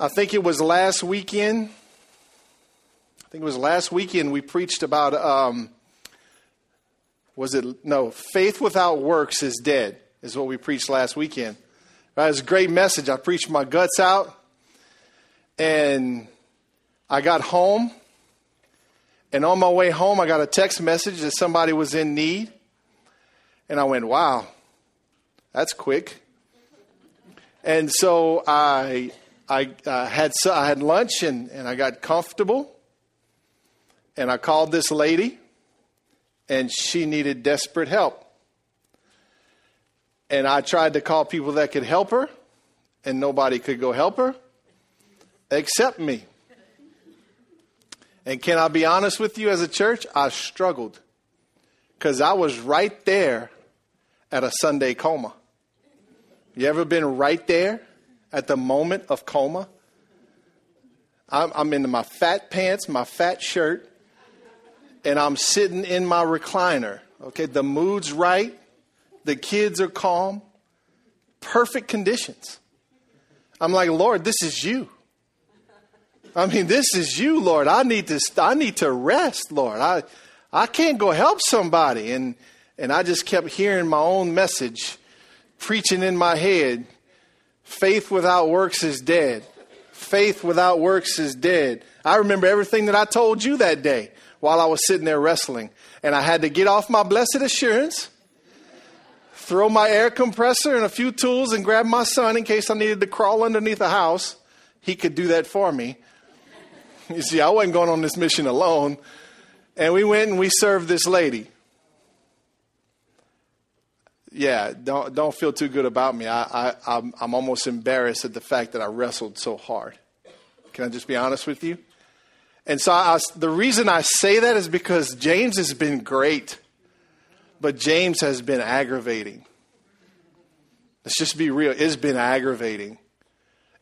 I think it was last weekend. I think it was last weekend we preached about, um, was it, no, faith without works is dead, is what we preached last weekend. Right, it was a great message. I preached my guts out, and I got home, and on my way home, I got a text message that somebody was in need, and I went, wow, that's quick. And so I, I uh, had, I had lunch, and, and I got comfortable and I called this lady, and she needed desperate help. And I tried to call people that could help her, and nobody could go help her except me. And can I be honest with you, as a church, I struggled because I was right there at a Sunday coma. You ever been right there at the moment of coma? I'm, I'm in my fat pants, my fat shirt, and I'm sitting in my recliner. Okay, the mood's right, the kids are calm, perfect conditions. I'm like, Lord, this is you. I mean, this is you, Lord. I need to I need to rest, Lord. I I can't go help somebody. And and I just kept hearing my own message preaching in my head. Faith without works is dead. Faith without works is dead. I remember everything that I told you that day while I was sitting there wrestling. And I had to get off my blessed assurance, throw my air compressor and a few tools, and grab my son in case I needed to crawl underneath a house. He could do that for me. You see, I wasn't going on this mission alone. And we went and we served this lady. Yeah, don't, don't feel too good about me. I, I, I'm, I'm almost embarrassed at the fact that I wrestled so hard. Can I just be honest with you? And so I, the reason I say that is because James has been great, but James has been aggravating. Let's just be real. It's been aggravating.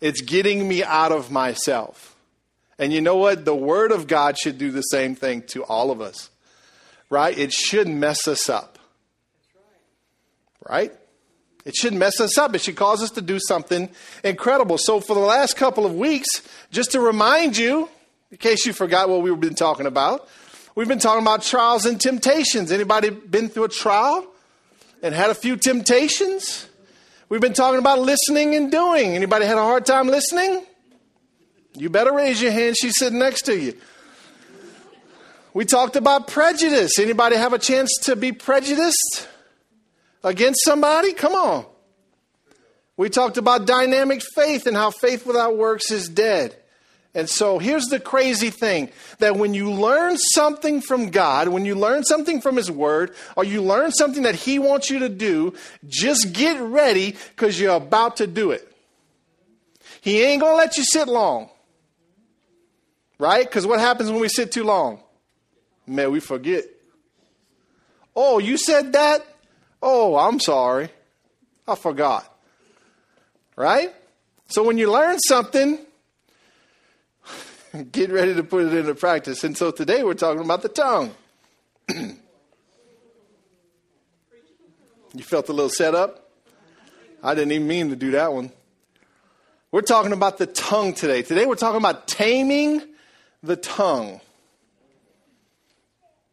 It's getting me out of myself. And you know what? The Word of God should do the same thing to all of us, right? It should mess us up, right? It should mess us up. It should cause us to do something incredible. So, for the last couple of weeks, just to remind you, in case you forgot what we've been talking about, we've been talking about trials and temptations. Anybody been through a trial and had a few temptations? We've been talking about listening and doing. Anybody had a hard time listening? You better raise your hand. She's sitting next to you. We talked about prejudice. Anybody have a chance to be prejudiced against somebody? Come on. We talked about dynamic faith and how faith without works is dead. And so here's the crazy thing that when you learn something from God, when you learn something from His Word, or you learn something that He wants you to do, just get ready because you're about to do it. He ain't going to let you sit long. Right? Because what happens when we sit too long? Man, we forget. Oh, you said that? Oh, I'm sorry. I forgot. Right? So when you learn something, get ready to put it into practice. And so today we're talking about the tongue. you felt a little set up? I didn't even mean to do that one. We're talking about the tongue today. Today we're talking about taming the tongue.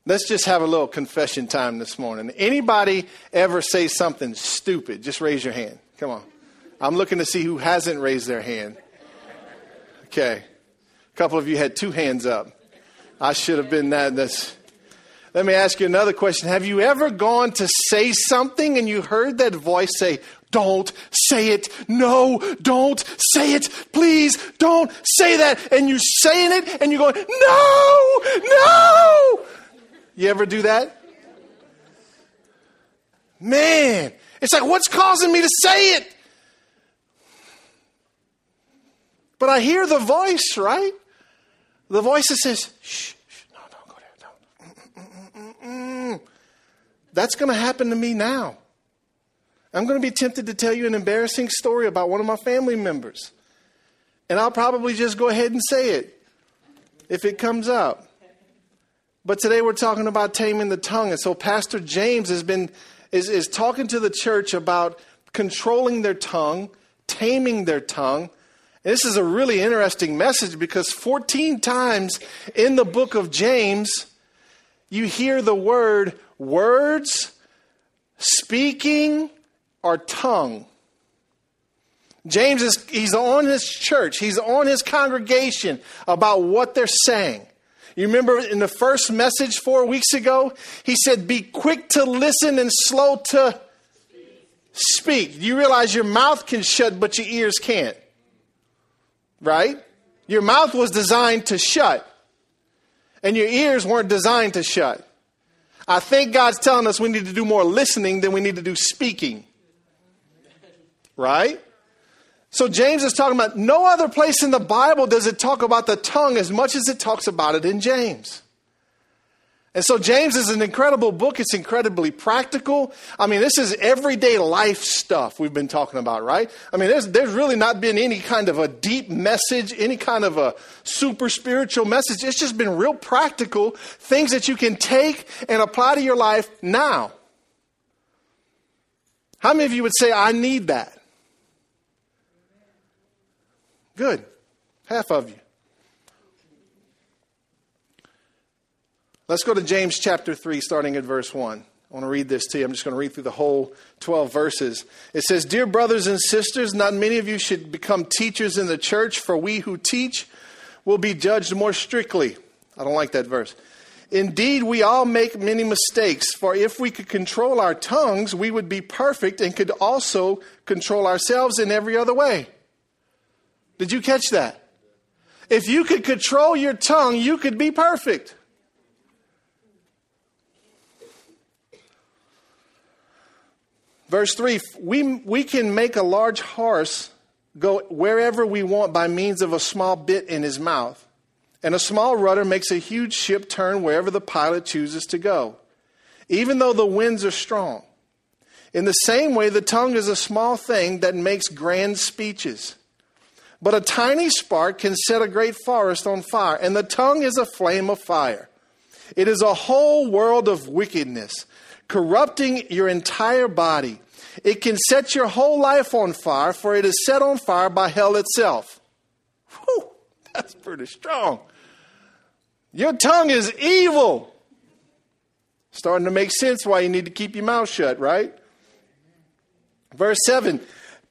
Let's just have a little confession time this morning. Anybody ever say something stupid? Just raise your hand. Come on. I'm looking to see who hasn't raised their hand. Okay. A couple of you had two hands up. I should have been that. That's, let me ask you another question. Have you ever gone to say something and you heard that voice say, Don't say it. No, don't say it. Please don't say that. And you're saying it and you're going, No, no. You ever do that? Man, it's like, what's causing me to say it? But I hear the voice, right? The voice that says, shh, shh no, don't go there. Don't. That's going to happen to me now. I'm going to be tempted to tell you an embarrassing story about one of my family members. And I'll probably just go ahead and say it if it comes out. But today we're talking about taming the tongue. And so Pastor James has been is, is talking to the church about controlling their tongue, taming their tongue, This is a really interesting message because 14 times in the book of James, you hear the word words, speaking, or tongue. James is he's on his church, he's on his congregation about what they're saying. You remember in the first message four weeks ago, he said, Be quick to listen and slow to speak. You realize your mouth can shut, but your ears can't. Right? Your mouth was designed to shut, and your ears weren't designed to shut. I think God's telling us we need to do more listening than we need to do speaking. Right? So James is talking about no other place in the Bible does it talk about the tongue as much as it talks about it in James. And so James is an incredible book. It's incredibly practical. I mean, this is everyday life stuff we've been talking about, right? I mean, there's, there's really not been any kind of a deep message, any kind of a super spiritual message. It's just been real practical things that you can take and apply to your life now. How many of you would say, I need that? Good. Half of you. Let's go to James chapter 3, starting at verse 1. I want to read this to you. I'm just going to read through the whole 12 verses. It says, Dear brothers and sisters, not many of you should become teachers in the church, for we who teach will be judged more strictly. I don't like that verse. Indeed, we all make many mistakes, for if we could control our tongues, we would be perfect and could also control ourselves in every other way. Did you catch that? If you could control your tongue, you could be perfect. Verse 3 we, we can make a large horse go wherever we want by means of a small bit in his mouth. And a small rudder makes a huge ship turn wherever the pilot chooses to go, even though the winds are strong. In the same way, the tongue is a small thing that makes grand speeches. But a tiny spark can set a great forest on fire, and the tongue is a flame of fire. It is a whole world of wickedness, corrupting your entire body. It can set your whole life on fire, for it is set on fire by hell itself. Whew, that's pretty strong. Your tongue is evil. Starting to make sense why you need to keep your mouth shut, right? Verse 7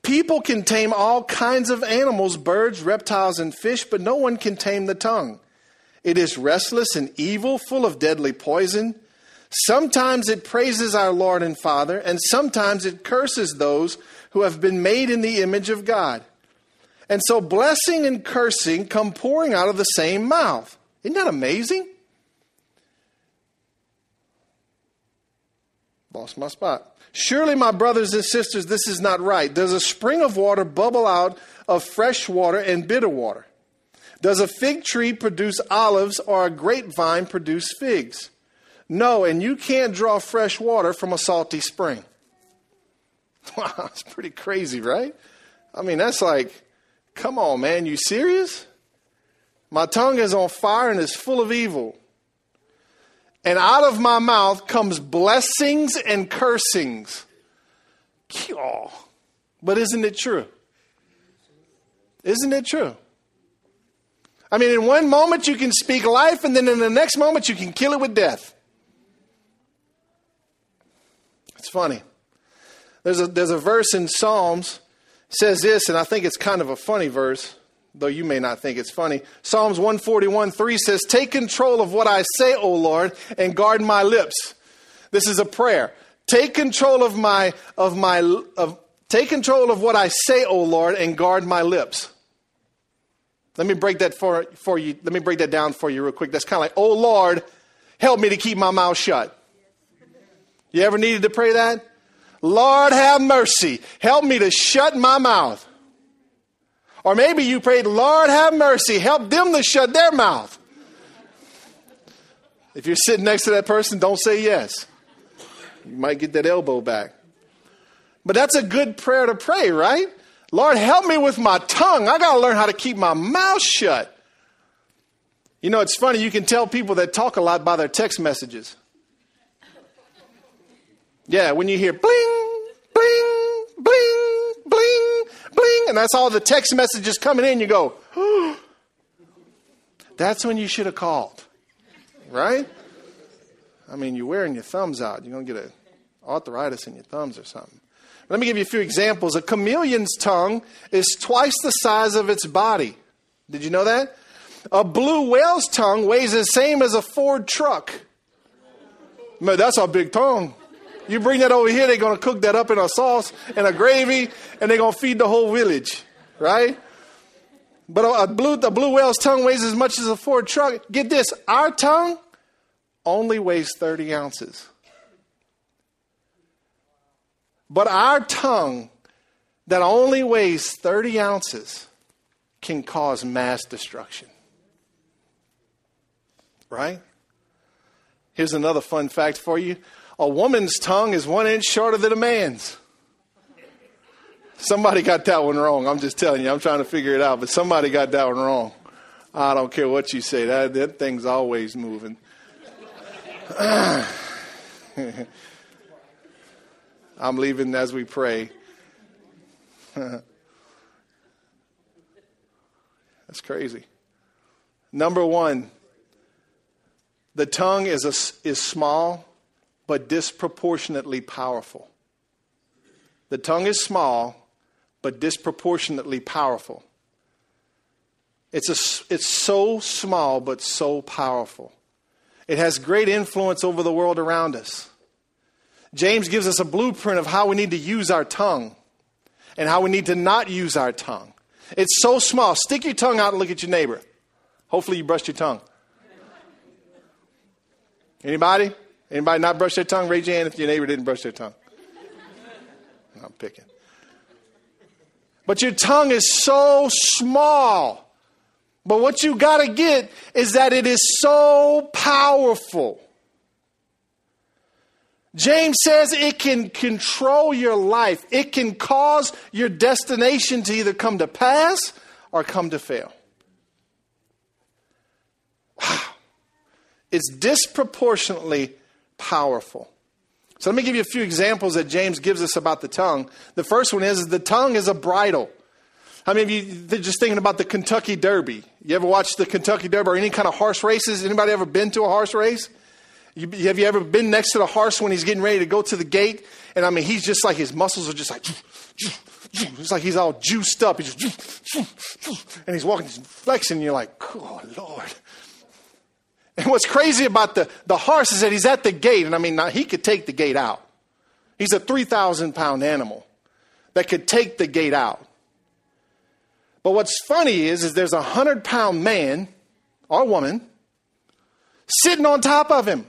People can tame all kinds of animals, birds, reptiles, and fish, but no one can tame the tongue. It is restless and evil, full of deadly poison. Sometimes it praises our Lord and Father, and sometimes it curses those who have been made in the image of God. And so blessing and cursing come pouring out of the same mouth. Isn't that amazing? Lost my spot. Surely, my brothers and sisters, this is not right. Does a spring of water bubble out of fresh water and bitter water? Does a fig tree produce olives or a grapevine produce figs? No, and you can't draw fresh water from a salty spring. Wow, that's pretty crazy, right? I mean, that's like, come on, man, you serious? My tongue is on fire and is full of evil and out of my mouth comes blessings and cursings. But isn't it true? Isn't it true? I mean, in one moment you can speak life, and then in the next moment you can kill it with death. It's funny. There's a, there's a verse in Psalms says this, and I think it's kind of a funny verse though you may not think it's funny. Psalms 141 3 says, Take control of what I say, O Lord, and guard my lips. This is a prayer. Take control of my, of my, of, take control of what I say, O Lord, and guard my lips. Let me break that for, for you. Let me break that down for you real quick. That's kind of like, Oh Lord, help me to keep my mouth shut. You ever needed to pray that? Lord, have mercy. Help me to shut my mouth. Or maybe you prayed, Lord, have mercy, help them to shut their mouth. If you're sitting next to that person, don't say yes. You might get that elbow back. But that's a good prayer to pray, right? Lord, help me with my tongue. I got to learn how to keep my mouth shut. You know, it's funny, you can tell people that talk a lot by their text messages. Yeah, when you hear bling, bling, bling, and that's all the text messages coming in. You go, that's when you should have called, right? I mean, you're wearing your thumbs out. You're going to get a arthritis in your thumbs or something. Let me give you a few examples. A chameleon's tongue is twice the size of its body. Did you know that? A blue whale's tongue weighs the same as a Ford truck. Man, that's a big tongue. You bring that over here, they're going to cook that up in a sauce and a gravy, and they're going to feed the whole village, right? But a blue, the blue whale's tongue weighs as much as a Ford truck. Get this, our tongue only weighs 30 ounces. But our tongue, that only weighs 30 ounces, can cause mass destruction. Right? Here's another fun fact for you a woman's tongue is one inch shorter than a man's. Somebody got that one wrong. I'm just telling you, I'm trying to figure it out, but somebody got that one wrong. I don't care what you say, that, that thing's always moving. I'm leaving as we pray. That's crazy. Number one, the tongue is, a, is small but disproportionately powerful. The tongue is small but disproportionately powerful. It's, a, it's so small but so powerful. It has great influence over the world around us. James gives us a blueprint of how we need to use our tongue and how we need to not use our tongue. It's so small. Stick your tongue out and look at your neighbor. Hopefully you brushed your tongue. Anybody? Anybody not brush their tongue? Raise your hand if your neighbor didn't brush their tongue. I'm picking. But your tongue is so small. But what you got to get is that it is so powerful. James says it can control your life. It can cause your destination to either come to pass or come to fail. Wow. It's disproportionately powerful. So let me give you a few examples that James gives us about the tongue. The first one is the tongue is a bridle. Many of you just thinking about the Kentucky Derby? You ever watched the Kentucky Derby or any kind of horse races? Anybody ever been to a horse race? You, have you ever been next to the horse when he's getting ready to go to the gate? And I mean, he's just like his muscles are just like, it's like he's all juiced up. He's just, and he's walking, he's flexing. And you're like, oh Lord. And what's crazy about the, the horse is that he's at the gate. And I mean, now he could take the gate out. He's a 3,000 pound animal that could take the gate out. But what's funny is, is there's a 100 pound man or woman sitting on top of him,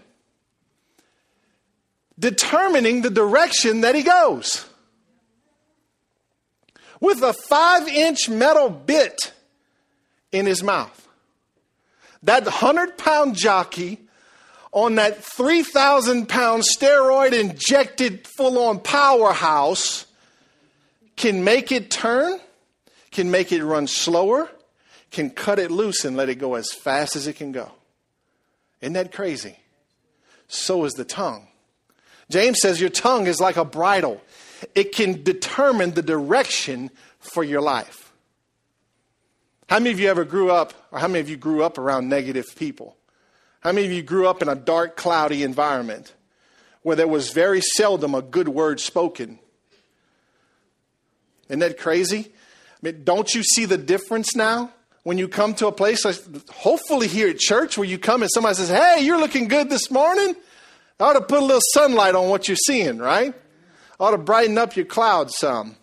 determining the direction that he goes. With a five inch metal bit in his mouth that 100 pound jockey on that 3,000 pound steroid injected full on powerhouse can make it turn, can make it run slower, can cut it loose and let it go as fast as it can go. Isn't that crazy? So is the tongue. James says your tongue is like a bridle, it can determine the direction for your life. How many of you ever grew up, or how many of you grew up around negative people? How many of you grew up in a dark, cloudy environment where there was very seldom a good word spoken? Isn't that crazy? I mean, don't you see the difference now? When you come to a place, like, hopefully here at church, where you come and somebody says, Hey, you're looking good this morning. I ought to put a little sunlight on what you're seeing, right? I ought to brighten up your clouds some.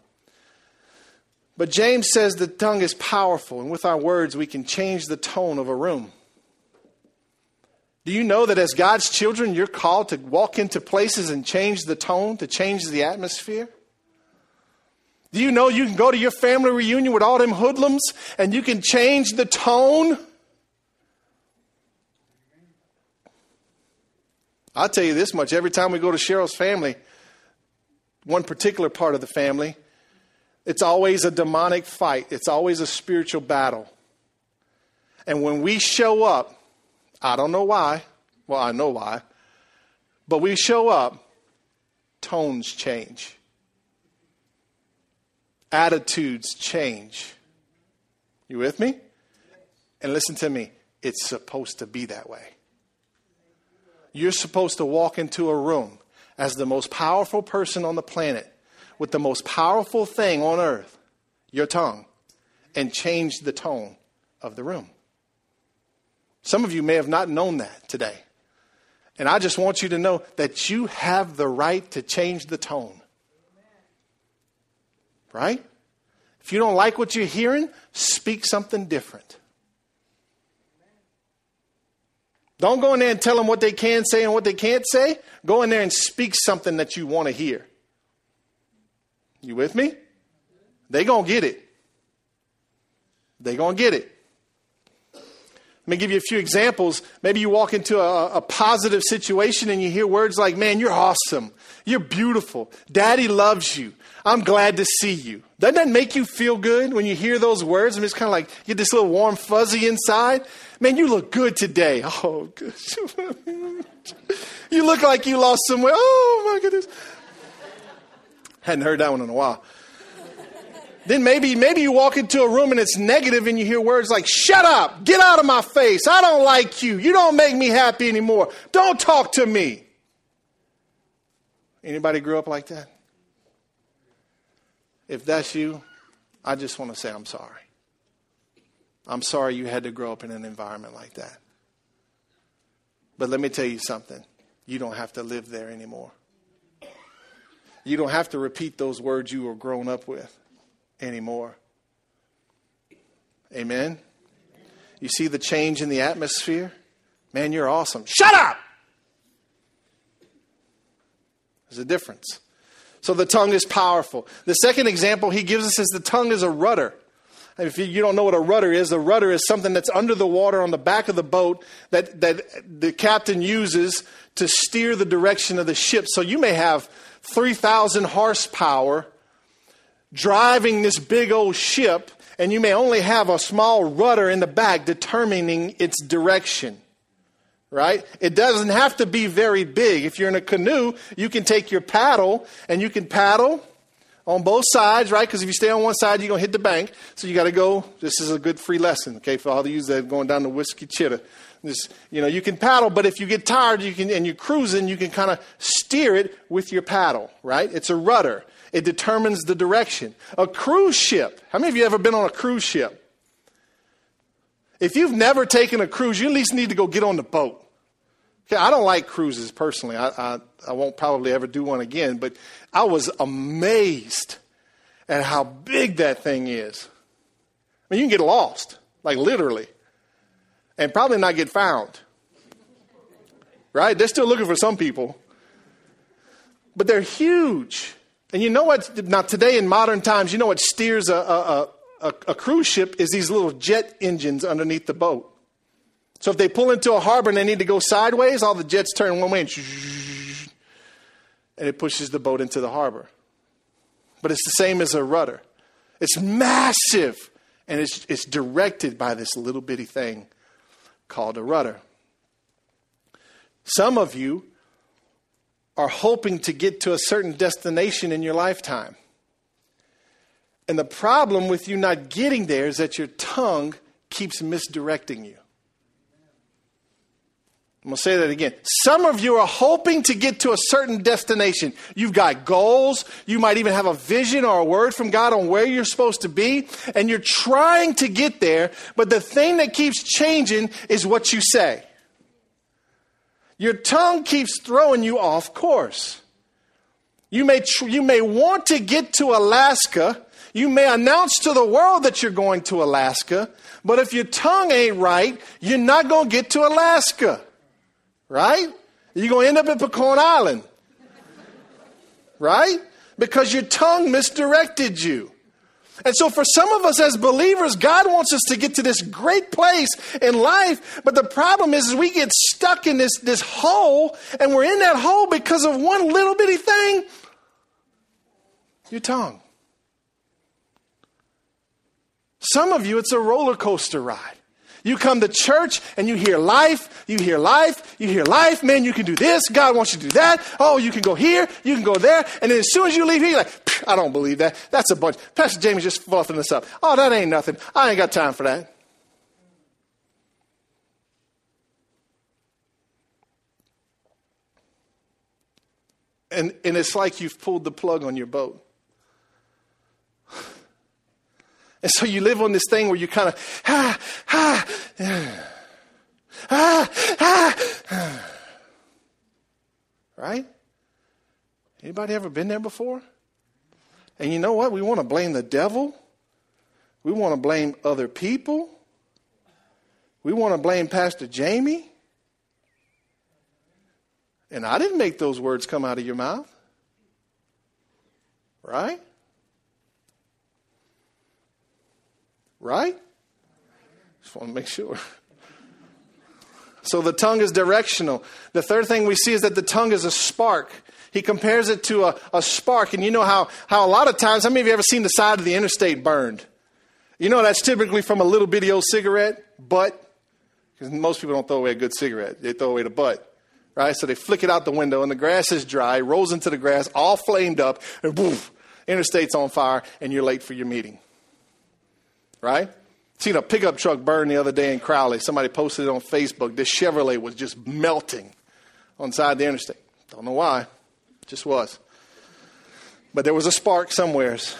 But James says the tongue is powerful, and with our words, we can change the tone of a room. Do you know that as God's children, you're called to walk into places and change the tone, to change the atmosphere? Do you know you can go to your family reunion with all them hoodlums and you can change the tone? I'll tell you this much every time we go to Cheryl's family, one particular part of the family, it's always a demonic fight, it's always a spiritual battle. And when we show up, I don't know why, well, I know why, but we show up, tones change. attitudes change. You with me? And listen to me, it's supposed to be that way. You're supposed to walk into a room as the most powerful person on the planet with the most powerful thing on earth, your tongue, and change the tone of the room. Some of you may have not known that today. And I just want you to know that you have the right to change the tone. Right? If you don't like what you're hearing, speak something different. Don't go in there and tell them what they can say and what they can't say. Go in there and speak something that you want to hear. You with me? They going to get it. They going to get it. Let me give you a few examples. Maybe you walk into a, a, positive situation and you hear words like, Man, you're awesome. You're beautiful. Daddy loves you. I'm glad to see you. Doesn't that make you feel good when you hear those words? I'm just kind of like you get this little warm fuzzy inside. Man, you look good today. Oh, good. you look like you lost some weight. Oh, my goodness. Hadn't heard that one in a while. Then maybe, maybe you walk into a room and it's negative and you hear words like, shut up, get out of my face, I don't like you, you don't make me happy anymore, don't talk to me. Anybody grew up like that? If that's you, I just want to say I'm sorry. I'm sorry you had to grow up in an environment like that. But let me tell you something you don't have to live there anymore. You don't have to repeat those words you were grown up with anymore. Amen? You see the change in the atmosphere? Man, you're awesome. Shut up! There's a difference. So the tongue is powerful. The second example he gives us is the tongue is a rudder. If you don't know what a rudder is, a rudder is something that's under the water on the back of the boat that, that the captain uses to steer the direction of the ship. So you may have 3,000 horsepower driving this big old ship, and you may only have a small rudder in the back determining its direction right? It doesn't have to be very big. If you're in a canoe, you can take your paddle and you can paddle on both sides, right? Because if you stay on one side, you're going to hit the bank. So you got to go. This is a good free lesson, okay, for all of you that are going down the Whiskey Chitto. This, you know, you can paddle, but if you get tired you can, and you're cruising, you can kind of steer it with your paddle, right? It's a rudder. It determines the direction. A cruise ship. How many of you ever been on a cruise ship? If you've never taken a cruise, you at least need to go get on the boat. Okay, I don't like cruises personally. I, I, I won't probably ever do one again, but I was amazed at how big that thing is. I mean, you can get lost, like literally, and probably not get found. Right? They're still looking for some people. But they're huge. And you know what? Now, today in modern times, you know what steers a, a, a, a cruise ship is these little jet engines underneath the boat. So if they pull into a harbor and they need to go sideways, all the jets turn one way and, and it pushes the boat into the harbor. But it's the same as a rudder. It's massive and it's, it's directed by this little bitty thing called a rudder. Some of you are hoping to get to a certain destination in your lifetime. And the problem with you not getting there is that your tongue keeps misdirecting you. I'm going to say that again. Some of you are hoping to get to a certain destination. You've got goals. You might even have a vision or a word from God on where you're supposed to be. And you're trying to get there. But the thing that keeps changing is what you say. Your tongue keeps throwing you off course. You may, tr- you may want to get to Alaska you may announce to the world that you're going to Alaska, but if your tongue ain't right, you're not going to get to Alaska. Right? You're going to end up at Pecan Island. Right? Because your tongue misdirected you. And so, for some of us as believers, God wants us to get to this great place in life. But the problem is, is we get stuck in this, this hole, and we're in that hole because of one little bitty thing your tongue. Some of you, it's a roller coaster ride. You come to church and you hear life, you hear life, you hear life. Man, you can do this. God wants you to do that. Oh, you can go here, you can go there. And then as soon as you leave here, you're like, I don't believe that. That's a bunch. Pastor Jamie's just fluffing this up. Oh, that ain't nothing. I ain't got time for that. And, and it's like you've pulled the plug on your boat. And so you live on this thing where you kind of, ah, ah, ah, ah, right? Anybody ever been there before? And you know what? We want to blame the devil. We want to blame other people. We want to blame Pastor Jamie. And I didn't make those words come out of your mouth. Right? Right? Just want to make sure. So the tongue is directional. The third thing we see is that the tongue is a spark. He compares it to a, a spark. And you know how, how a lot of times, how many of you ever seen the side of the interstate burned? You know that's typically from a little bitty old cigarette butt. Because most people don't throw away a good cigarette, they throw away the butt. Right? So they flick it out the window, and the grass is dry, rolls into the grass, all flamed up, and boom, interstate's on fire, and you're late for your meeting right? Seen a pickup truck burn the other day in Crowley. Somebody posted it on Facebook. This Chevrolet was just melting on side of the interstate. Don't know why. Just was. But there was a spark somewheres.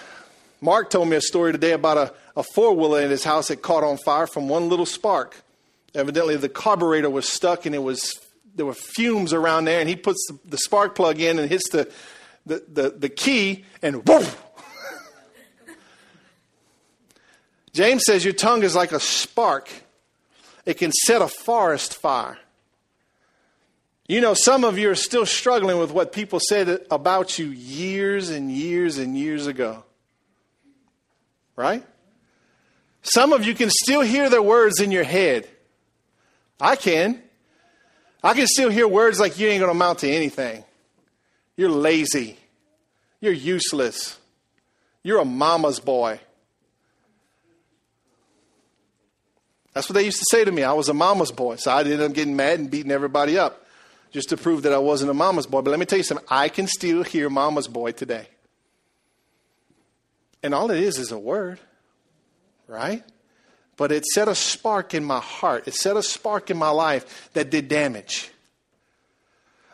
Mark told me a story today about a, a four wheeler in his house that caught on fire from one little spark. Evidently, the carburetor was stuck and it was there were fumes around there, and he puts the, the spark plug in and hits the, the, the, the key, and woof, James says your tongue is like a spark, it can set a forest fire. You know, some of you are still struggling with what people said about you years and years and years ago. Right? Some of you can still hear their words in your head. I can. I can still hear words like you ain't going to amount to anything. You're lazy. You're useless. You're a mama's boy. That's what they used to say to me. I was a mama's boy. So I ended up getting mad and beating everybody up just to prove that I wasn't a mama's boy. But let me tell you something I can still hear mama's boy today. And all it is is a word, right? But it set a spark in my heart, it set a spark in my life that did damage.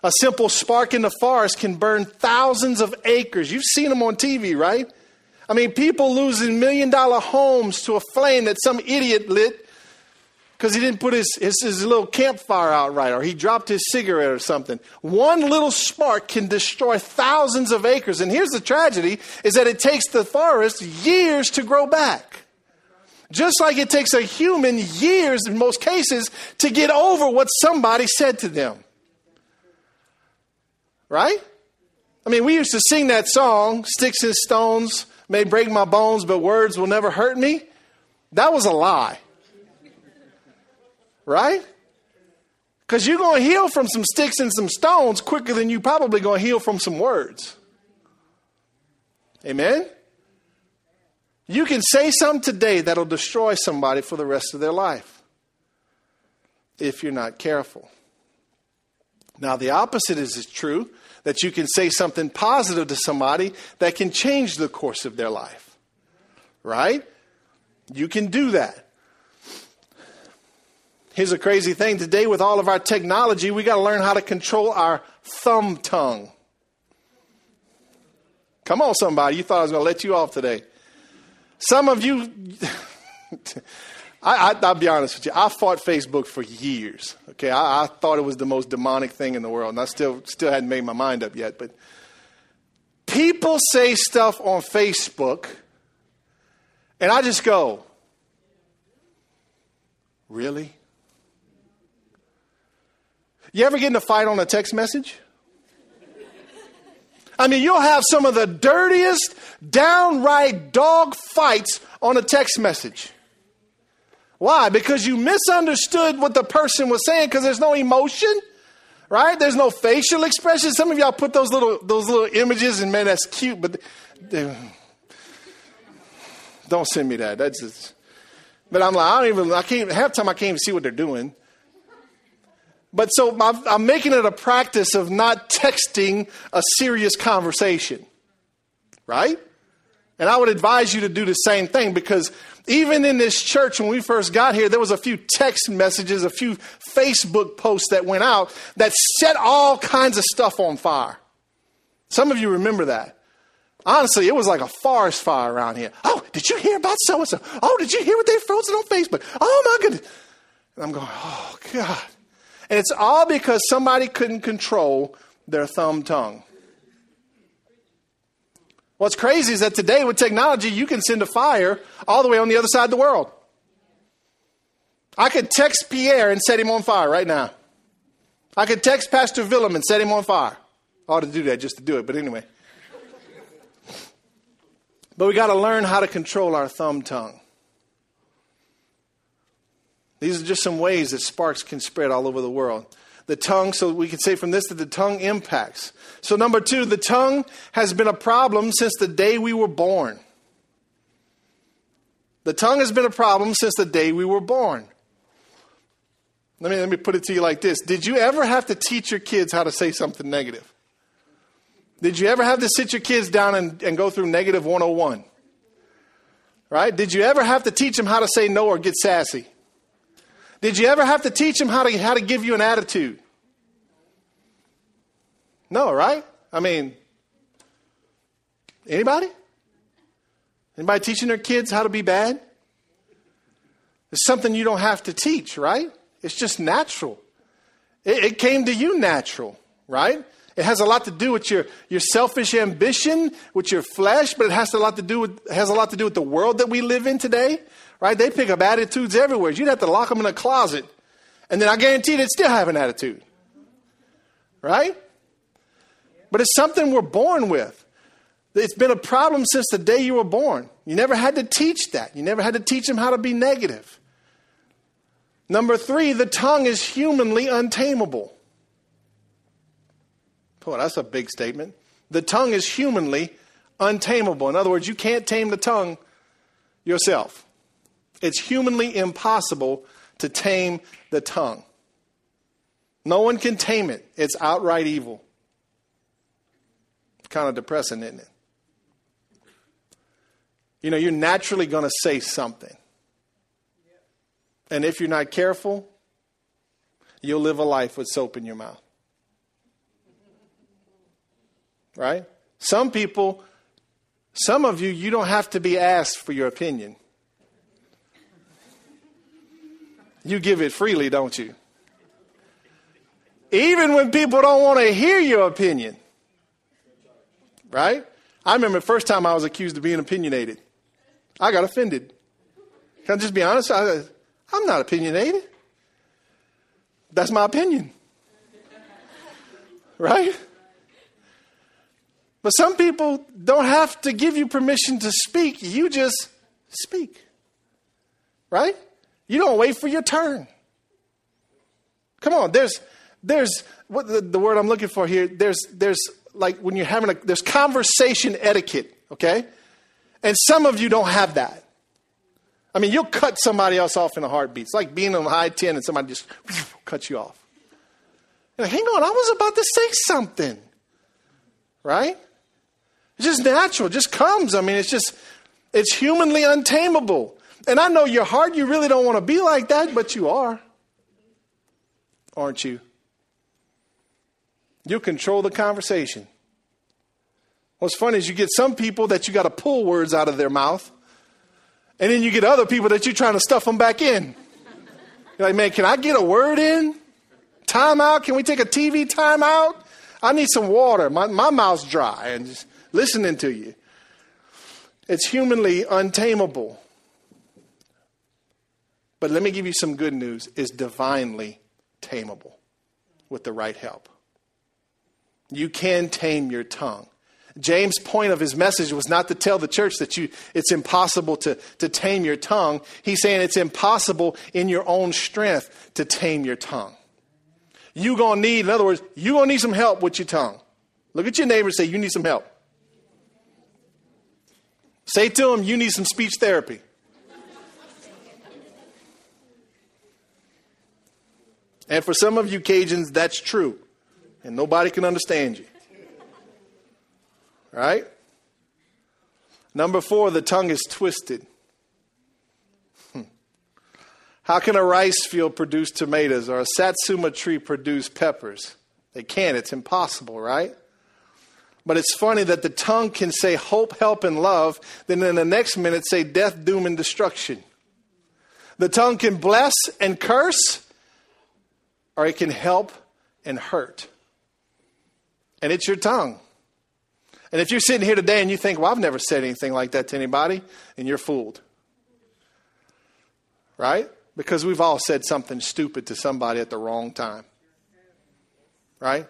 A simple spark in the forest can burn thousands of acres. You've seen them on TV, right? I mean, people losing million dollar homes to a flame that some idiot lit because he didn't put his, his, his, little campfire out right or he dropped his cigarette or something. One little spark can destroy thousands of acres. And here's the tragedy is that it takes the forest years to grow back. Just like it takes a human years in most cases to get over what somebody said to them. Right? I mean, we used to sing that song, Sticks and Stones may break my bones, but words will never hurt me. That was a lie. Right? Because you're going to heal from some sticks and some stones quicker than you probably going to heal from some words. Amen? You can say something today that'll destroy somebody for the rest of their life if you're not careful. Now, the opposite is, is true that you can say something positive to somebody that can change the course of their life. Right? You can do that. Here's a crazy thing today with all of our technology, we got to learn how to control our thumb tongue. Come on, somebody. You thought I was going to let you off today. Some of you, I, will be honest with you, I fought Facebook for years. Okay, I, I, thought it was the most demonic thing in the world, and I still, still hadn't made my mind up yet. But people say stuff on Facebook, and I just go, Really? You ever get in a fight on a text message? I mean, you'll have some of the dirtiest, downright dog fights on a text message. Why? Because you misunderstood what the person was saying because there's no emotion, right? There's no facial expression. Some of y'all put those little those little images and man, that's cute, but they, don't send me that. That's just, But I'm like, I don't even, I can't, half time I can't even see what they're doing. But so I'm making it a practice of not texting a serious conversation, right? And I would advise you to do the same thing because even in this church, when we first got here, there was a few text messages, a few Facebook posts that went out that set all kinds of stuff on fire. Some of you remember that. Honestly, it was like a forest fire around here. Oh, did you hear about so and so? Oh, did you hear what they frozen on Facebook? Oh my goodness. And I'm going, oh God. And it's all because somebody couldn't control their thumb tongue. What's crazy is that today with technology, you can send a fire all the way on the other side of the world. I could text Pierre and set him on fire right now. I could text Pastor Willem and set him on fire. I ought to do that just to do it, but anyway. But we got to learn how to control our thumb tongue. These are just some ways that sparks can spread all over the world. The tongue, so we can say from this that the tongue impacts. So, number two, the tongue has been a problem since the day we were born. The tongue has been a problem since the day we were born. Let me, let me put it to you like this Did you ever have to teach your kids how to say something negative? Did you ever have to sit your kids down and, and go through negative 101? Right? Did you ever have to teach them how to say no or get sassy? Did you ever have to teach them how to, how to give you an attitude? No, right? I mean, anybody? Anybody teaching their kids how to be bad? It's something you don't have to teach, right? It's just natural. It, it came to you natural, right? It has a lot to do with your, your selfish ambition, with your flesh, but it has a lot to do with has a lot to do with the world that we live in today right? They pick up attitudes everywhere. You'd have to lock them in a closet, and then I guarantee they'd still have an attitude, right? But it's something we're born with. It's been a problem since the day you were born. You never had to teach that. You never had to teach them how to be negative. Number three, the tongue is humanly untamable. Boy, that's a big statement. The tongue is humanly untamable. In other words, you can't tame the tongue yourself. It's humanly impossible to tame the tongue. No one can tame it, it's outright evil. Kind of depressing, isn't it? You know, you're naturally going to say something. And if you're not careful, you'll live a life with soap in your mouth. Right? Some people, some of you, you don't have to be asked for your opinion. You give it freely, don't you? Even when people don't want to hear your opinion. Right? I remember the first time I was accused of being opinionated. I got offended. Can I just be honest? I, I'm not opinionated. That's my opinion. Right? But some people don't have to give you permission to speak. You just speak. Right? You don't wait for your turn. Come on, there's there's what the, the word I'm looking for here. There's there's like when you're having a there's conversation etiquette, okay? And some of you don't have that. I mean, you'll cut somebody else off in a heartbeat. It's like being on high 10 and somebody just cuts you off. Like, Hang on, I was about to say something. Right? It's just natural, it just comes. I mean, it's just, it's humanly untamable. And I know your heart, you really don't want to be like that, but you are. Aren't you? You control the conversation. What's funny is you get some people that you got to pull words out of their mouth, and then you get other people that you're trying to stuff them back in. You're like, man, can I get a word in? Time out? Can we take a TV time out? I need some water. My, my mouth's dry and just listening to you. It's humanly untamable. But let me give you some good news it's divinely tameable with the right help. You can tame your tongue. James' point of his message was not to tell the church that you, it's impossible to, to tame your tongue. He's saying it's impossible in your own strength to tame your tongue. You're going to need, in other words, you're going to need some help with your tongue. Look at your neighbor and say, You need some help. Say to him, you need some speech therapy. and for some of you Cajuns, that's true. And nobody can understand you. Right? Number four, the tongue is twisted. Hmm. How can a rice field produce tomatoes or a satsuma tree produce peppers? They can't. It's impossible, right? But it's funny that the tongue can say hope, help, and love, then in the next minute say death, doom, and destruction. The tongue can bless and curse, or it can help and hurt. And it's your tongue. And if you're sitting here today and you think, well, I've never said anything like that to anybody, and you're fooled. Right? Because we've all said something stupid to somebody at the wrong time. Right?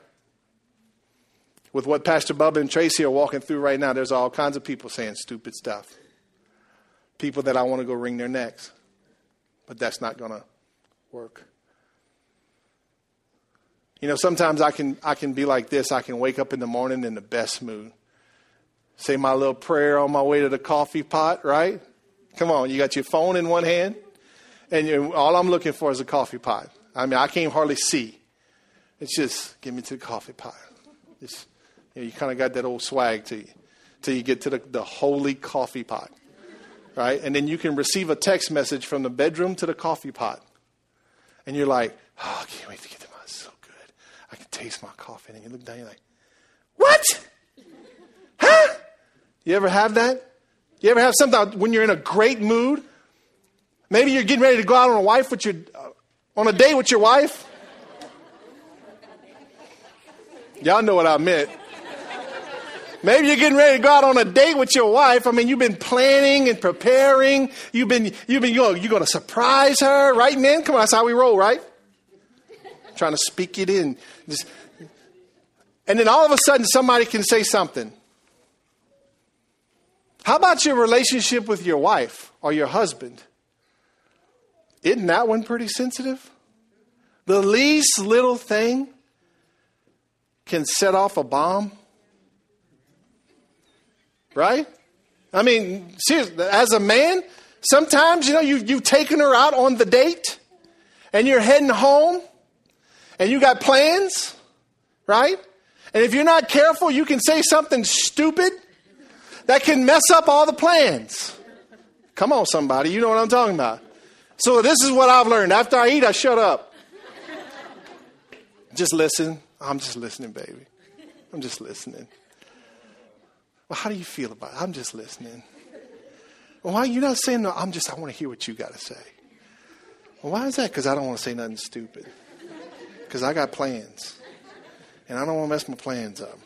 With what Pastor Bubba and Tracy are walking through right now, there's all kinds of people saying stupid stuff. People that I want to go wring their necks. But that's not going to work. You know, sometimes I can, I can be like this. I can wake up in the morning in the best mood. Say my little prayer on my way to the coffee pot, right? Come on, you got your phone in one hand, and you, all I'm looking for is a coffee pot. I mean, I can't hardly see. It's just, give me to the coffee pot. Just you, know, you kind of got that old swag to you till you get to the, the holy coffee pot, right? And then you can receive a text message from the bedroom to the coffee pot. And you're like, oh, I can't wait to get them out. It's so good. I can taste my coffee. And you look down, and you're like, what? Huh? You ever have that? You ever have something when you're in a great mood? Maybe you're getting ready to go out on a wife with your, uh, on a date with your wife. Y'all know what I meant. Maybe you're getting ready to go out on a date with your wife. I mean, you've been planning and preparing. You've been, you've been, you're, you're going to surprise her, right, men? Come on, that's how we roll, right? Trying to speak it in. Just, and then all of a sudden, somebody can say something. How about your relationship with your wife or your husband? Isn't that one pretty sensitive? The least little thing can set off a bomb. Right? I mean, seriously, as a man, sometimes, you know, you've, you've taken her out on the date and you're heading home and you got plans, right? And if you're not careful, you can say something stupid that can mess up all the plans. Come on, somebody, you know what I'm talking about. So, this is what I've learned. After I eat, I shut up. Just listen. I'm just listening, baby. I'm just listening. Well, how do you feel about it? I'm just listening. Well, why are you not saying no? I'm just, I want to hear what you got to say. Well, why is that? Because I don't want to say nothing stupid. Because I got plans. And I don't want to mess my plans up.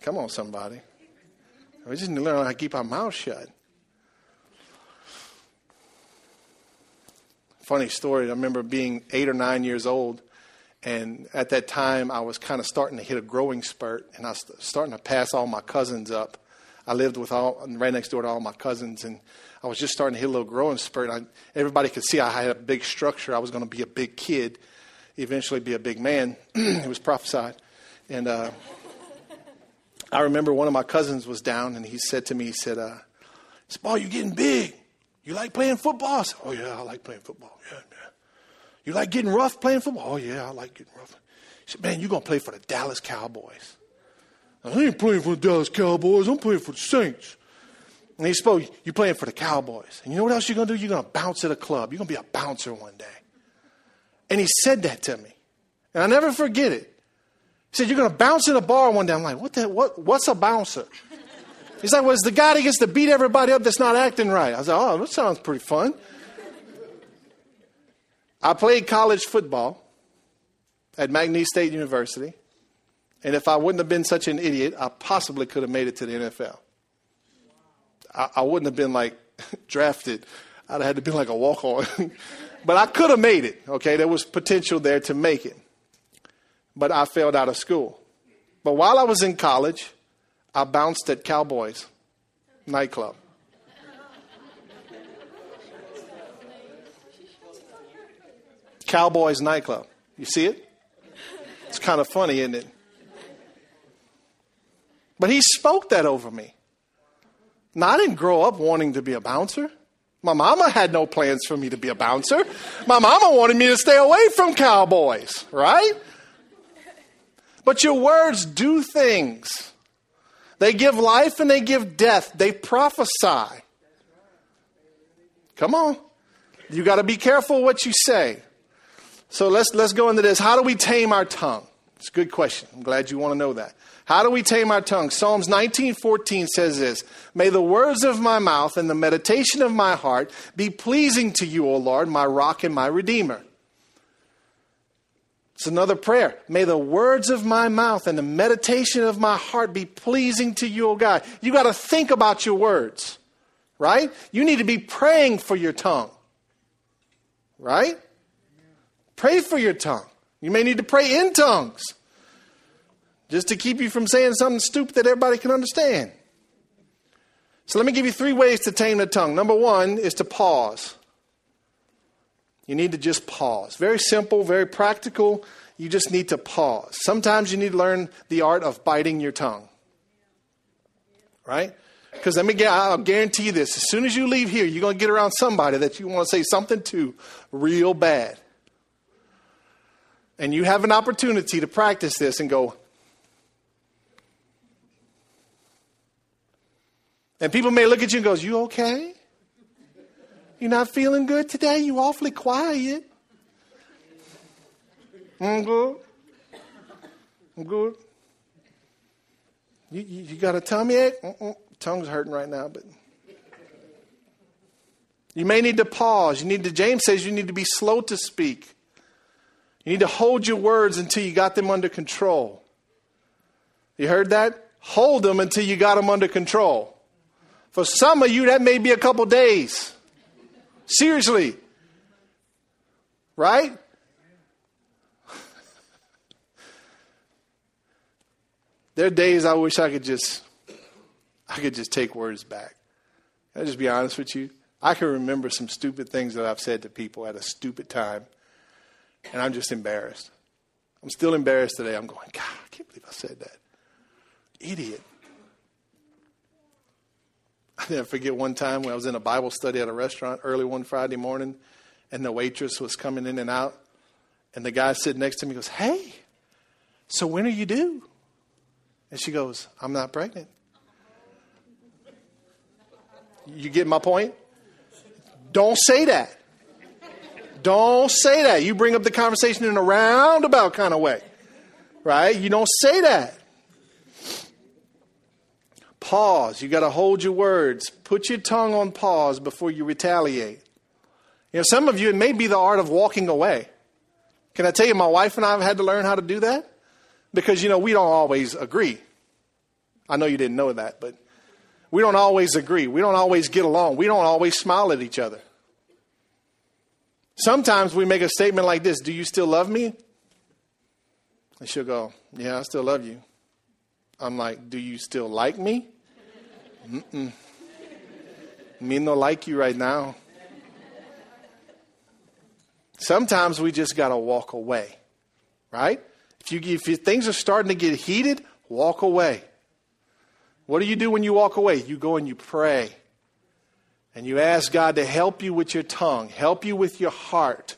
Come on, somebody. We just need to learn how to keep our mouth shut. Funny story. I remember being eight or nine years old and at that time, I was kind of starting to hit a growing spurt, and I was starting to pass all my cousins up. I lived with all right next door to all my cousins, and I was just starting to hit a little growing spurt. I, everybody could see I had a big structure. I was going to be a big kid, eventually be a big man. it was prophesied, and uh, I remember one of my cousins was down, and he said to me, he said, uh, "Boy, you're getting big. You like playing football?" I said, "Oh yeah, I like playing football. Yeah, you like getting rough playing football? Oh, yeah, I like getting rough. He said, Man, you're going to play for the Dallas Cowboys. I ain't playing for the Dallas Cowboys. I'm playing for the Saints. And he spoke, You're playing for the Cowboys. And you know what else you're going to do? You're going to bounce at a club. You're going to be a bouncer one day. And he said that to me. And I never forget it. He said, You're going to bounce in a bar one day. I'm like, what the, what, What's a bouncer? He's like, Well, it's the guy that gets to beat everybody up that's not acting right. I was like, Oh, that sounds pretty fun. I played college football at McNeese State University. And if I wouldn't have been such an idiot, I possibly could have made it to the NFL. I, I wouldn't have been like drafted. I'd have had to be like a walk on. but I could have made it, okay? There was potential there to make it. But I failed out of school. But while I was in college, I bounced at Cowboys nightclub. Cowboys nightclub. You see it? It's kind of funny, isn't it? But he spoke that over me. Now, I didn't grow up wanting to be a bouncer. My mama had no plans for me to be a bouncer. My mama wanted me to stay away from cowboys, right? But your words do things. They give life and they give death. They prophesy. Come on. You got to be careful what you say. So let's let's go into this. How do we tame our tongue? It's a good question. I'm glad you want to know that. How do we tame our tongue? Psalms 19:14 says this, "May the words of my mouth and the meditation of my heart be pleasing to you, O Lord, my rock and my redeemer." It's another prayer. May the words of my mouth and the meditation of my heart be pleasing to you, O God. You got to think about your words, right? You need to be praying for your tongue, right? Pray for your tongue. You may need to pray in tongues just to keep you from saying something stupid that everybody can understand. So let me give you three ways to tame the tongue. Number one is to pause. You need to just pause. Very simple, very practical. You just need to pause. Sometimes you need to learn the art of biting your tongue. Right? Because let me get, I'll guarantee you this. As soon as you leave here, you're going to get around somebody that you want to say something to real bad. And you have an opportunity to practice this and go, And people may look at you and goes, "You okay? You not feeling good today? You awfully quiet." I'm good. I'm good. You, you, you got a tummy ache? Mm-mm. Tongue's hurting right now, but you may need to pause. You need to. James says you need to be slow to speak. You need to hold your words until you got them under control. You heard that? Hold them until you got them under control. For some of you, that may be a couple days. Seriously. Right? there are days I wish I could just I could just take words back. Can I just be honest with you? I can remember some stupid things that I've said to people at a stupid time, and I'm just embarrassed. I'm still embarrassed today. I'm going, God, I can't believe I said that. Idiot. I never forget one time when I was in a Bible study at a restaurant early one Friday morning, and the waitress was coming in and out, and the guy sitting next to me goes, "Hey, so when are you due?" And she goes, "I'm not pregnant." You get my point? Don't say that. Don't say that. You bring up the conversation in a roundabout kind of way, right? You don't say that. Pause. You got to hold your words. Put your tongue on pause before you retaliate. You know, some of you, it may be the art of walking away. Can I tell you, my wife and I have had to learn how to do that? Because, you know, we don't always agree. I know you didn't know that, but we don't always agree. We don't always get along. We don't always smile at each other. Sometimes we make a statement like this Do you still love me? And she'll go, Yeah, I still love you. I'm like, Do you still like me? Mm-mm. Me no like you right now. Sometimes we just got to walk away, right? If, you, if you, things are starting to get heated, walk away. What do you do when you walk away? You go and you pray. And you ask God to help you with your tongue, help you with your heart,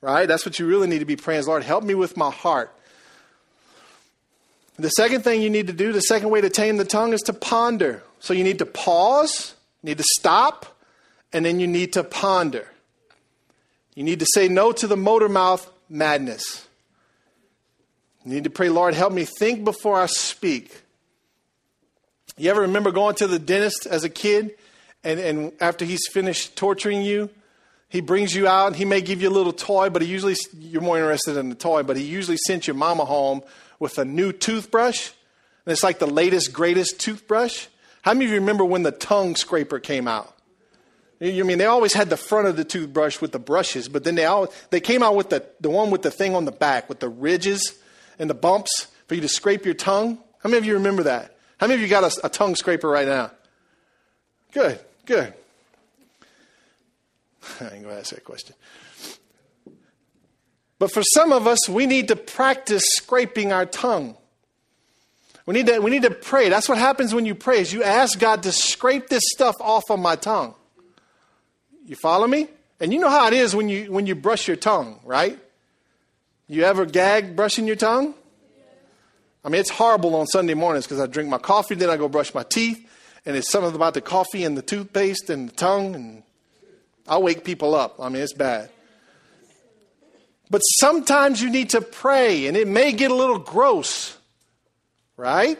right? That's what you really need to be praying. is, Lord, help me with my heart. The second thing you need to do, the second way to tame the tongue is to ponder. So you need to pause, you need to stop, and then you need to ponder. You need to say no to the motor mouth madness. You need to pray, Lord, help me think before I speak. You ever remember going to the dentist as a kid, and, and after he's finished torturing you, he brings you out, he may give you a little toy, but he usually, you're more interested in the toy, but he usually sent your mama home with a new toothbrush. And it's like the latest, greatest toothbrush. How many of you remember when the tongue scraper came out? You mean they always had the front of the toothbrush with the brushes, but then they all they came out with the, the one with the thing on the back with the ridges and the bumps for you to scrape your tongue. How many of you remember that? How many of you got a, a tongue scraper right now? Good, good. I ain't gonna ask that question. But for some of us, we need to practice scraping our tongue. We need to, we need to pray. That's what happens when you pray is you ask God to scrape this stuff off of my tongue. You follow me? And you know how it is when you when you brush your tongue, right? You ever gag brushing your tongue? I mean, it's horrible on Sunday mornings because I drink my coffee, then I go brush my teeth, and it's something about the coffee and the toothpaste and the tongue, and I'll wake people up. I mean, it's bad. But sometimes you need to pray, and it may get a little gross, right?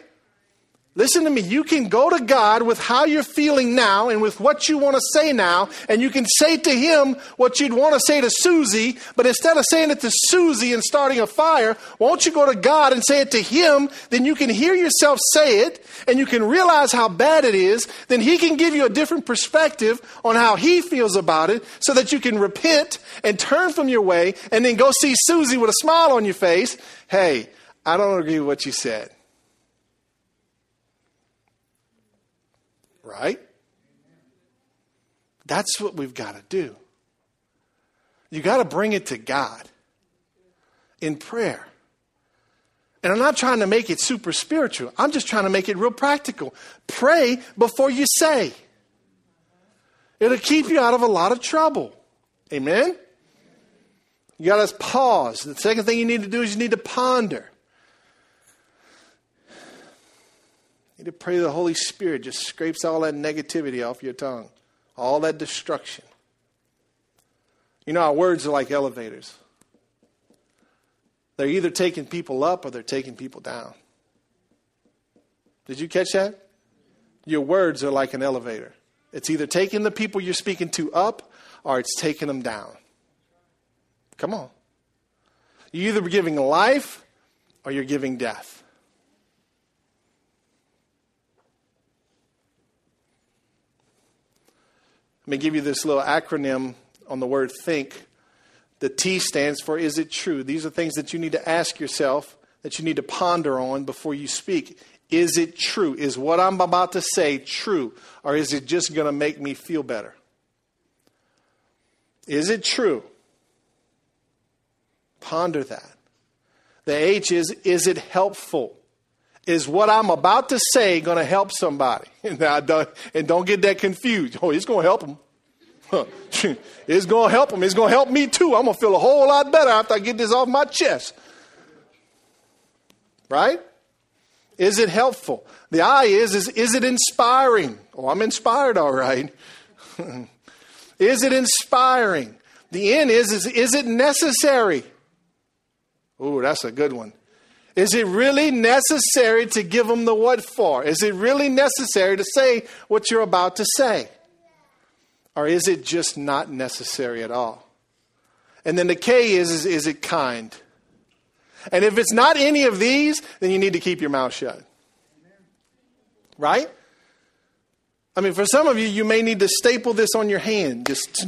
Listen to me. You can go to God with how you're feeling now and with what you want to say now, and you can say to Him what you'd want to say to Susie, but instead of saying it to Susie and starting a fire, won't you go to God and say it to Him? Then you can hear yourself say it, and you can realize how bad it is. Then He can give you a different perspective on how He feels about it so that you can repent and turn from your way and then go see Susie with a smile on your face. Hey, I don't agree with what you said. Right? That's what we've got to do. You got to bring it to God in prayer. And I'm not trying to make it super spiritual. I'm just trying to make it real practical. Pray before you say. It'll keep you out of a lot of trouble. Amen? You got to pause. The second thing you need to do is you need to ponder. Need to pray the Holy Spirit just scrapes all that negativity off your tongue, all that destruction. You know, our words are like elevators. They're either taking people up or they're taking people down. Did you catch that? Your words are like an elevator. It's either taking the people you're speaking to up or it's taking them down. Come on. You're either giving life or you're giving death. Let me give you this little acronym on the word think. The T stands for is it true? These are things that you need to ask yourself, that you need to ponder on before you speak. Is it true? Is what I'm about to say true? Or is it just going to make me feel better? Is it true? Ponder that. The H is, is it helpful? Is what I'm about to say going to help somebody? And don't, and don't get that confused. Oh, it's going to help them. it's going to help them. It's going to help me too. I'm going to feel a whole lot better after I get this off my chest. Right? Is it helpful? The I is, is, is it inspiring? Oh, I'm inspired, all right. is it inspiring? The N is, is, is it necessary? Oh, that's a good one. Is it really necessary to give them the what for? Is it really necessary to say what you're about to say? Or is it just not necessary at all? And then the K is, is, is it kind? And if it's not any of these, then you need to keep your mouth shut. Right? I mean, for some of you, you may need to staple this on your hand. Just,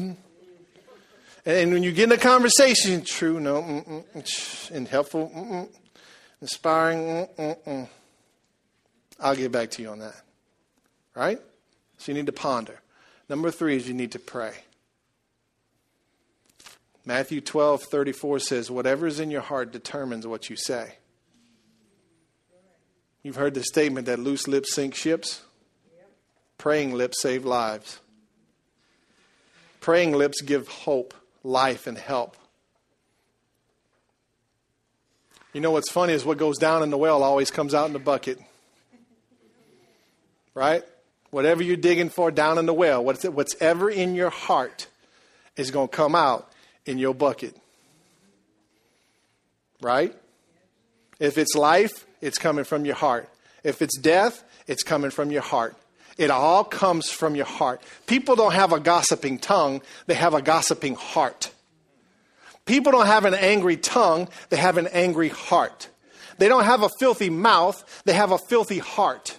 and when you get in a conversation, true, no, mm-mm, and helpful, mm-mm, inspiring. Mm-mm. I'll get back to you on that. Right? So you need to ponder. Number three is you need to pray. Matthew 12, 34 says, Whatever is in your heart determines what you say. You've heard the statement that loose lips sink ships. Praying lips save lives. Praying lips give hope, life, and help. You know what's funny is what goes down in the well always comes out in the bucket. Right? Whatever you're digging for down in the well, what's, ever in your heart is going to come out in your bucket. Right? If it's life, it's coming from your heart. If it's death, it's coming from your heart. It all comes from your heart. People don't have a gossiping tongue, they have a gossiping heart. People don't have an angry tongue, they have an angry heart. They don't have a filthy mouth, they have a filthy heart.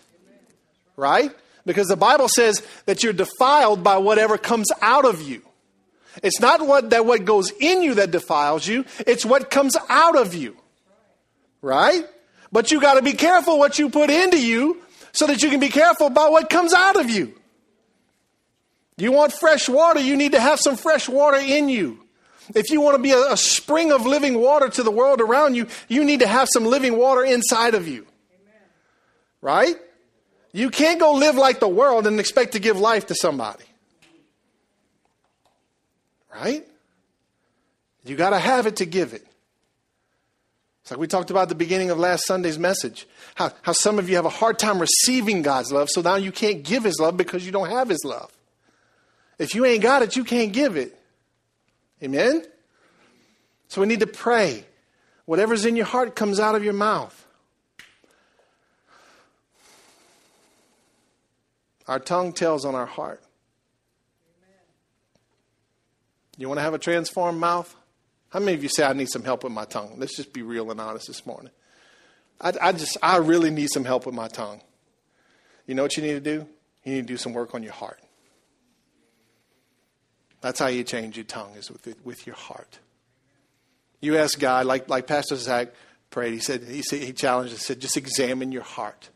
Right? Because the Bible says that you're defiled by whatever comes out of you. It's not what that what goes in you that defiles you, it's what comes out of you. Right? But you got to be careful what you put into you so that you can be careful about what comes out of you. You want fresh water, you need to have some fresh water in you. If you want to be a, a, spring of living water to the world around you, you need to have some living water inside of you. Amen. Right? You can't go live like the world and expect to give life to somebody. Right? You got to have it to give it. It's like we talked about the beginning of last Sunday's message. How, how some of you have a hard time receiving God's love, so now you can't give His love because you don't have His love. If you ain't got it, you can't give it. Amen? So we need to pray. Whatever's in your heart comes out of your mouth. Our tongue tells on our heart. You want to have a transformed mouth? How many of you say, I need some help with my tongue? Let's just be real and honest this morning. I, I just, I really need some help with my tongue. You know what you need to do? You need to do some work on your heart. That's how you change your tongue, is with, with your heart. You ask God, like, like Pastor Zach prayed, he said, he, said, he challenged us, said, just examine your heart.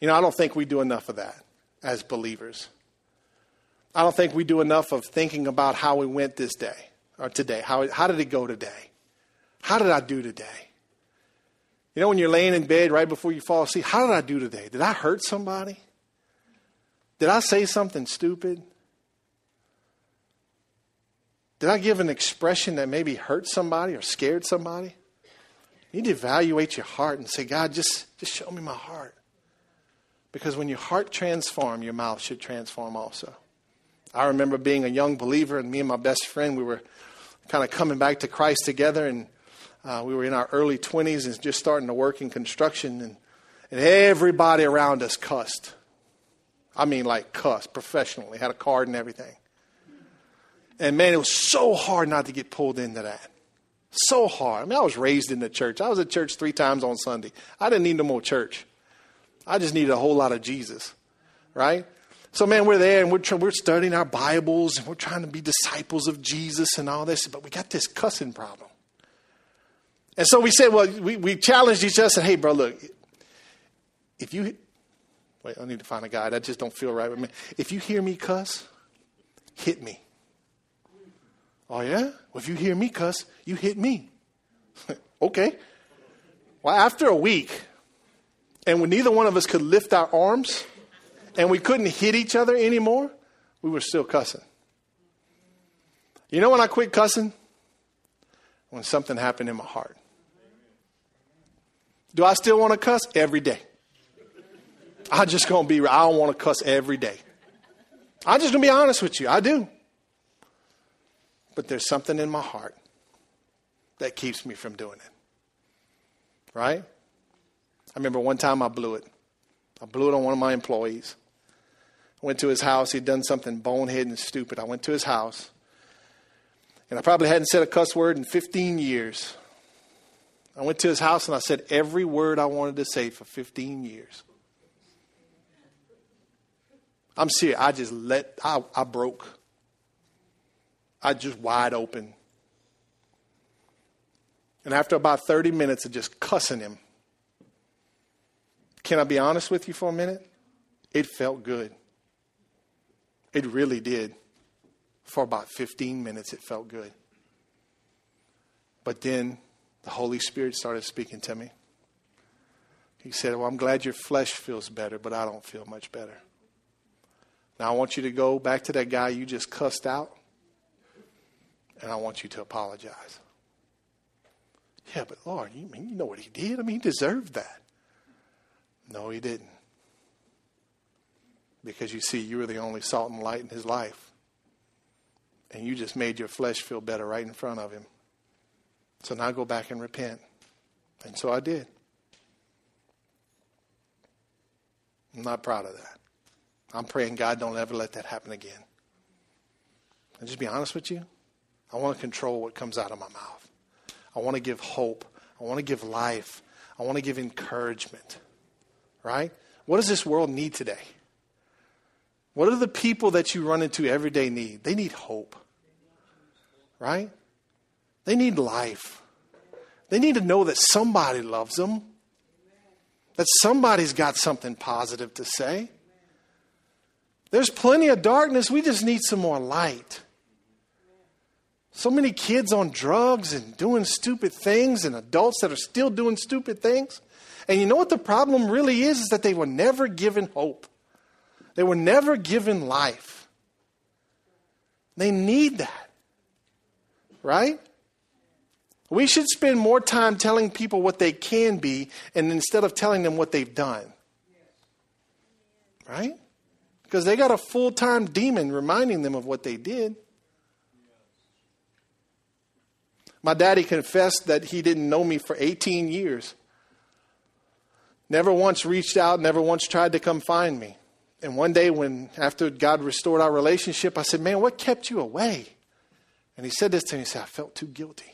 You know, I don't think we do enough of that as believers. I don't think we do enough of thinking about how we went this day or today. How, how did it go today? How did I do today? You know, when you're laying in bed right before you fall asleep, how did I do today? Did I hurt somebody? Did I say something stupid? Did I give an expression that maybe hurt somebody or scared somebody? You need to evaluate your heart and say, God, just, just show me my heart. Because when your heart transforms, your mouth should transform also. I remember being a young believer, and me and my best friend, we were kind of coming back to Christ together, and uh, we were in our early 20s and just starting to work in construction, and, and everybody around us cussed. I mean, like cussed professionally, had a card and everything. And man, it was so hard not to get pulled into that. So hard. I mean, I was raised in the church. I was at church three times on Sunday. I didn't need no more church. I just needed a whole lot of Jesus, right? So, man, we're there and we're, we're studying our Bibles and we're trying to be disciples of Jesus and all this, but we got this cussing problem. And so we said, well, we, we challenged each other and said, hey, bro, look, if you, wait, I need to find a guy. That just don't feel right with me. If you hear me cuss, hit me. Oh, yeah? Well, if you hear me cuss, you hit me. okay. Well, after a week, and when neither one of us could lift our arms and we couldn't hit each other anymore, we were still cussing. You know when I quit cussing? When something happened in my heart. Do I still want to cuss? Every day. I'm just to be, I don't want to cuss every day. I'm just to be honest with you. I do. But there's something in my heart that keeps me from doing it. Right? I remember one time I blew it. I blew it on one of my employees. I went to his house. He'd done something bonehead and stupid. I went to his house. And I probably hadn't said a cuss word in 15 years. I went to his house and I said every word I wanted to say for 15 years. I'm serious. I just let, I, I broke. I just wide open. And after about 30 minutes of just cussing him, can I be honest with you for a minute? It felt good. It really did. For about 15 minutes, it felt good. But then the Holy Spirit started speaking to me. He said, Well, I'm glad your flesh feels better, but I don't feel much better. Now I want you to go back to that guy you just cussed out and I want you to apologize. Yeah, but Lord, you mean you know what he did? I mean, he deserved that. No, he didn't. Because you see, you were the only salt and light in his life. And you just made your flesh feel better right in front of him. So now go back and repent. And so I did. I'm not proud of that. I'm praying God don't ever let that happen again. And just be honest with you, I want to control what comes out of my mouth. I want to give hope. I want to give life. I want to give encouragement. Right? What does this world need today? What do the people that you run into every day need? They need hope. Right? They need life. They need to know that somebody loves them, that somebody's got something positive to say. There's plenty of darkness. We just need some more light. So many kids on drugs and doing stupid things, and adults that are still doing stupid things. And you know what the problem really is? Is that they were never given hope. They were never given life. They need that. Right? We should spend more time telling people what they can be and instead of telling them what they've done. Right? Because they got a full time demon reminding them of what they did. My daddy confessed that he didn't know me for 18 years. Never once reached out, never once tried to come find me. And one day, when after God restored our relationship, I said, Man, what kept you away? And he said this to me. He said, I felt too guilty.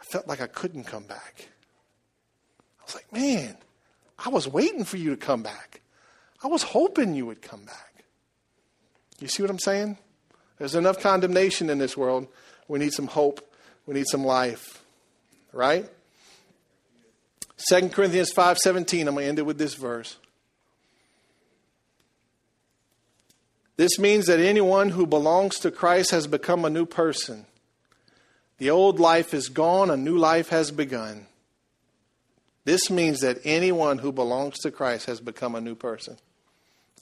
I felt like I couldn't come back. I was like, Man, I was waiting for you to come back. I was hoping you would come back. You see what I'm saying? There's enough condemnation in this world. We need some hope. We need some life. Right? 2 Corinthians 5:17, I'm going to end it with this verse. This means that anyone who belongs to Christ has become a new person. The old life is gone, a new life has begun. This means that anyone who belongs to Christ has become a new person.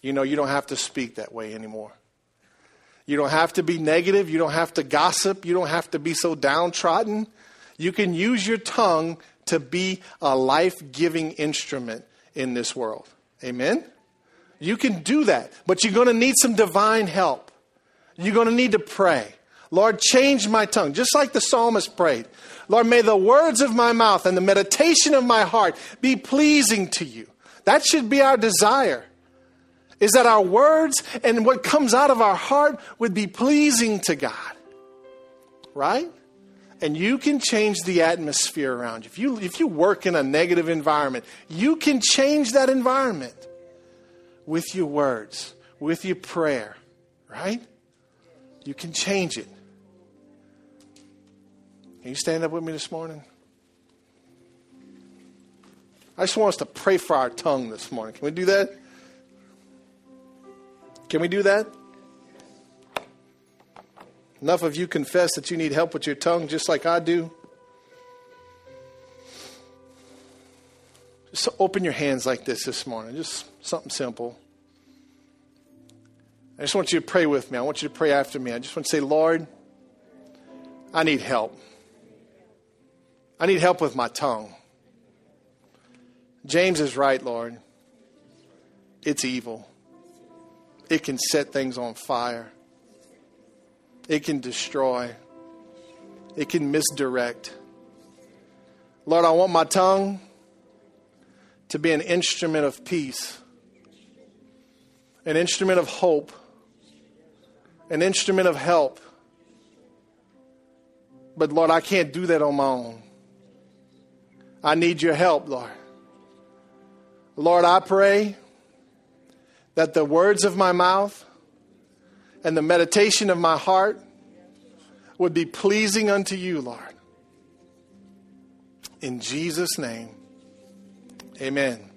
You know, you don't have to speak that way anymore. You don't have to be negative. You don't have to gossip. You don't have to be so downtrodden. You can use your tongue to be a life giving instrument in this world. Amen? You can do that, but you're going to need some divine help. You're going to need to pray. Lord, change my tongue, just like the psalmist prayed. Lord, may the words of my mouth and the meditation of my heart be pleasing to you. That should be our desire. Is that our words and what comes out of our heart would be pleasing to God. Right? And you can change the atmosphere around you. If you if you work in a negative environment, you can change that environment with your words, with your prayer, right? You can change it. Can you stand up with me this morning? I just want us to pray for our tongue this morning. Can we do that? Can we do that? Enough of you confess that you need help with your tongue just like I do. Just open your hands like this this morning. Just something simple. I just want you to pray with me. I want you to pray after me. I just want to say, Lord, I need help. I need help with my tongue. James is right, Lord. It's evil. It can set things on fire. It can destroy. It can misdirect. Lord, I want my tongue to be an instrument of peace, an instrument of hope, an instrument of help. But Lord, I can't do that on my own. I need your help, Lord. Lord, I pray that the words of my mouth and the meditation of my heart would be pleasing unto you, Lord. In Jesus' name, amen.